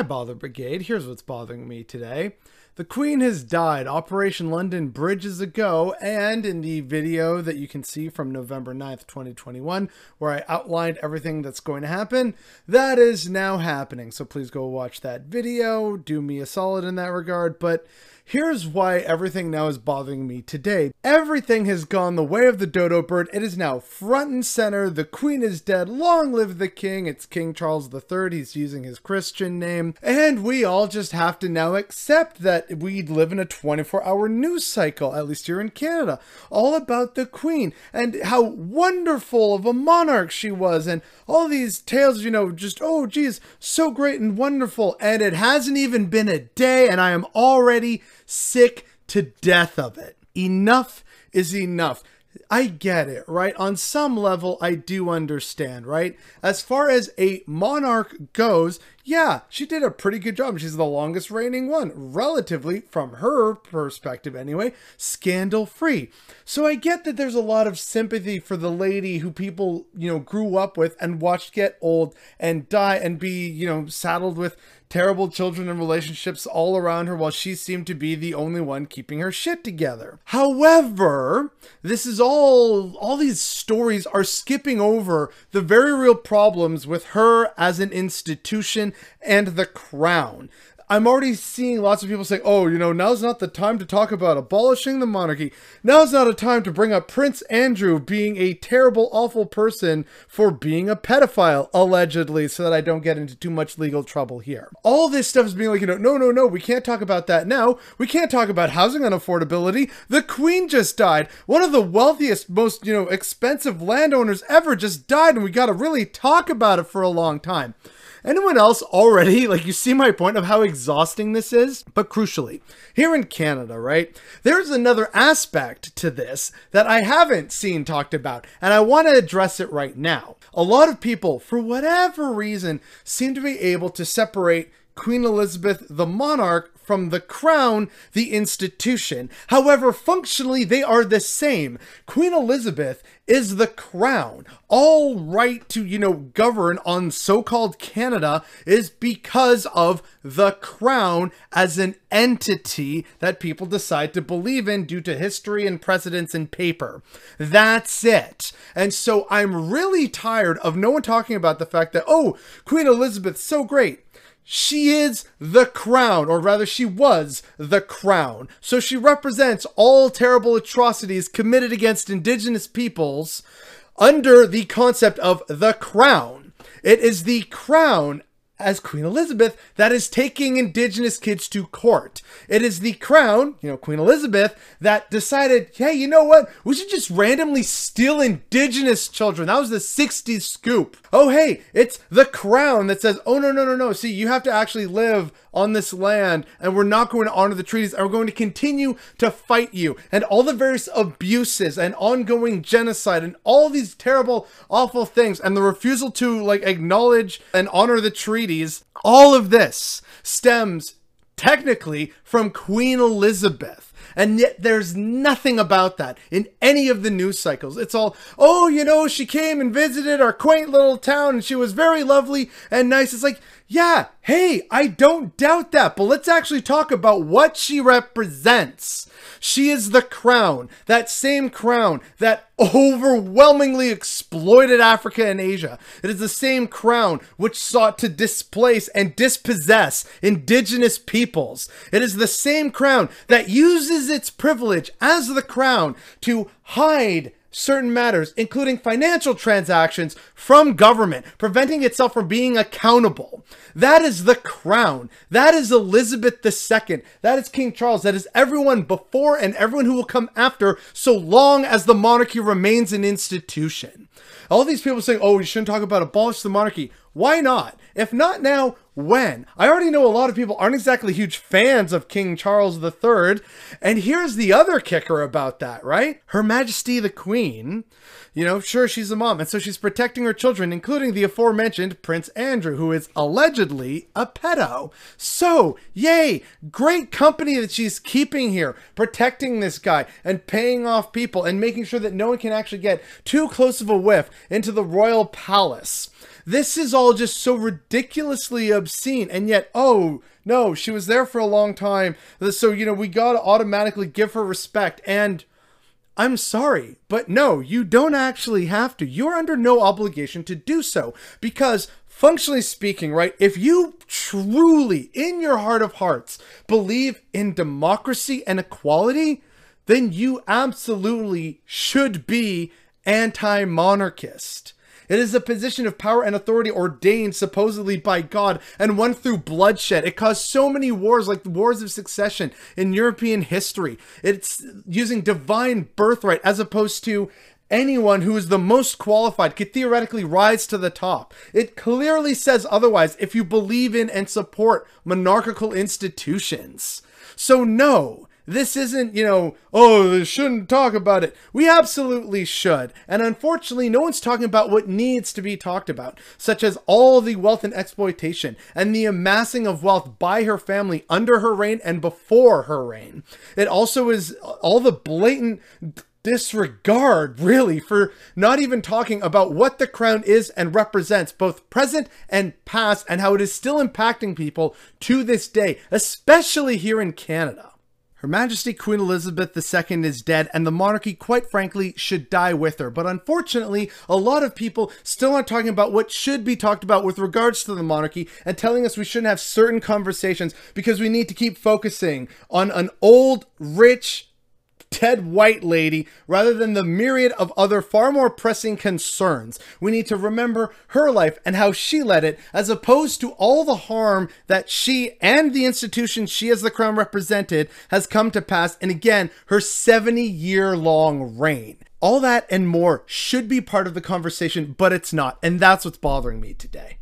Hi, Bother Brigade. Here's what's bothering me today. The Queen has died. Operation London Bridge is a go. And in the video that you can see from November 9th, 2021, where I outlined everything that's going to happen, that is now happening. So please go watch that video. Do me a solid in that regard. But Here's why everything now is bothering me today. Everything has gone the way of the dodo bird. It is now front and center. The queen is dead. Long live the king. It's King Charles III. He's using his Christian name. And we all just have to now accept that we live in a 24 hour news cycle, at least here in Canada, all about the queen and how wonderful of a monarch she was and all these tales, you know, just, oh, geez, so great and wonderful. And it hasn't even been a day and I am already sick to death of it. Enough is enough. I get it, right? On some level, I do understand, right? As far as a monarch goes, yeah, she did a pretty good job. She's the longest reigning one, relatively, from her perspective anyway, scandal free. So I get that there's a lot of sympathy for the lady who people, you know, grew up with and watched get old and die and be, you know, saddled with terrible children and relationships all around her while she seemed to be the only one keeping her shit together. However, this is all, all these stories are skipping over the very real problems with her as an institution and the crown. I'm already seeing lots of people say, oh, you know, now's not the time to talk about abolishing the monarchy. Now's not a time to bring up Prince Andrew being a terrible, awful person for being a pedophile, allegedly, so that I don't get into too much legal trouble here. All this stuff is being like, you know, no, no, no, we can't talk about that now. We can't talk about housing unaffordability. The Queen just died. One of the wealthiest, most, you know, expensive landowners ever just died, and we gotta really talk about it for a long time. Anyone else already, like, you see my point of how exhausting this is? But crucially, here in Canada, right, there's another aspect to this that I haven't seen talked about, and I want to address it right now. A lot of people, for whatever reason, seem to be able to separate Queen Elizabeth, the monarch, from the crown, the institution. However, functionally, they are the same. Queen Elizabeth is the crown. All right to, you know, govern on so called Canada is because of the crown as an entity that people decide to believe in due to history and precedents and paper. That's it. And so I'm really tired of no one talking about the fact that, oh, Queen Elizabeth's so great. She is the crown, or rather, she was the crown. So she represents all terrible atrocities committed against indigenous peoples under the concept of the crown. It is the crown as Queen Elizabeth that is taking indigenous kids to court. It is the crown, you know, Queen Elizabeth, that decided, hey, you know what? We should just randomly steal indigenous children. That was the 60s scoop. Oh, hey, it's the crown that says, oh, no, no, no, no. See, you have to actually live on this land and we're not going to honor the treaties and we're going to continue to fight you and all the various abuses and ongoing genocide and all these terrible awful things and the refusal to like acknowledge and honor the treaties all of this stems technically from Queen Elizabeth and yet there's nothing about that in any of the news cycles. It's all, oh, you know, she came and visited our quaint little town and she was very lovely and nice. It's like, yeah, hey, I don't doubt that, but let's actually talk about what she represents. She is the crown, that same crown that overwhelmingly exploited Africa and Asia. It is the same crown which sought to displace and dispossess indigenous peoples. It is the same crown that uses its privilege as the crown to hide certain matters, including financial transactions, from government, preventing itself from being accountable. That is the crown. That is Elizabeth II. That is King Charles. That is everyone before and everyone who will come after, so long as the monarchy remains an institution. All these people saying, oh, you shouldn't talk about abolish the monarchy. Why not? If not now, when? I already know a lot of people aren't exactly huge fans of King Charles III. And here's the other kicker about that, right? Her Majesty the Queen, you know, sure, she's a mom. And so she's protecting her children, including the aforementioned Prince Andrew, who is allegedly a pedo. So, yay, great company that she's keeping here, protecting this guy and paying off people and making sure that no one can actually get too close of a whiff into the royal palace. This is all just so ridiculously obscene. And yet, oh, no, she was there for a long time. So, you know, we got to automatically give her respect. And I'm sorry, but no, you don't actually have to. You're under no obligation to do so because functionally speaking, right, if you truly, in your heart of hearts, believe in democracy and equality, then you absolutely should be anti monarchist. It is a position of power and authority ordained supposedly by God and won through bloodshed. It caused so many wars, like the wars of succession in European history. It's using divine birthright as opposed to anyone who is the most qualified could theoretically rise to the top. It clearly says otherwise if you believe in and support monarchical institutions. So, no, this isn't, you know, oh, they shouldn't talk about it. We absolutely should. And unfortunately, no one's talking about what needs to be talked about, such as all the wealth and exploitation and the amassing of wealth by her family under her reign and before her reign. It also is all the blatant disregard, really, for not even talking about what the crown is and represents, both present and past, and how it is still impacting people to this day, especially here in Canada. Her Majesty Queen Elizabeth II is dead, and the monarchy, quite frankly, should die with her. But unfortunately, a lot of people still aren't talking about what should be talked about with regards to the monarchy and telling us we shouldn't have certain conversations because we need to keep focusing on an old, rich, Ted White lady rather than the myriad of other far more pressing concerns. We need to remember her life and how she led it, as opposed to all the harm that she and the institution she as the crown represented has come to pass, and again, her 70 year long reign. All that and more should be part of the conversation, but it's not, and that's what's bothering me today.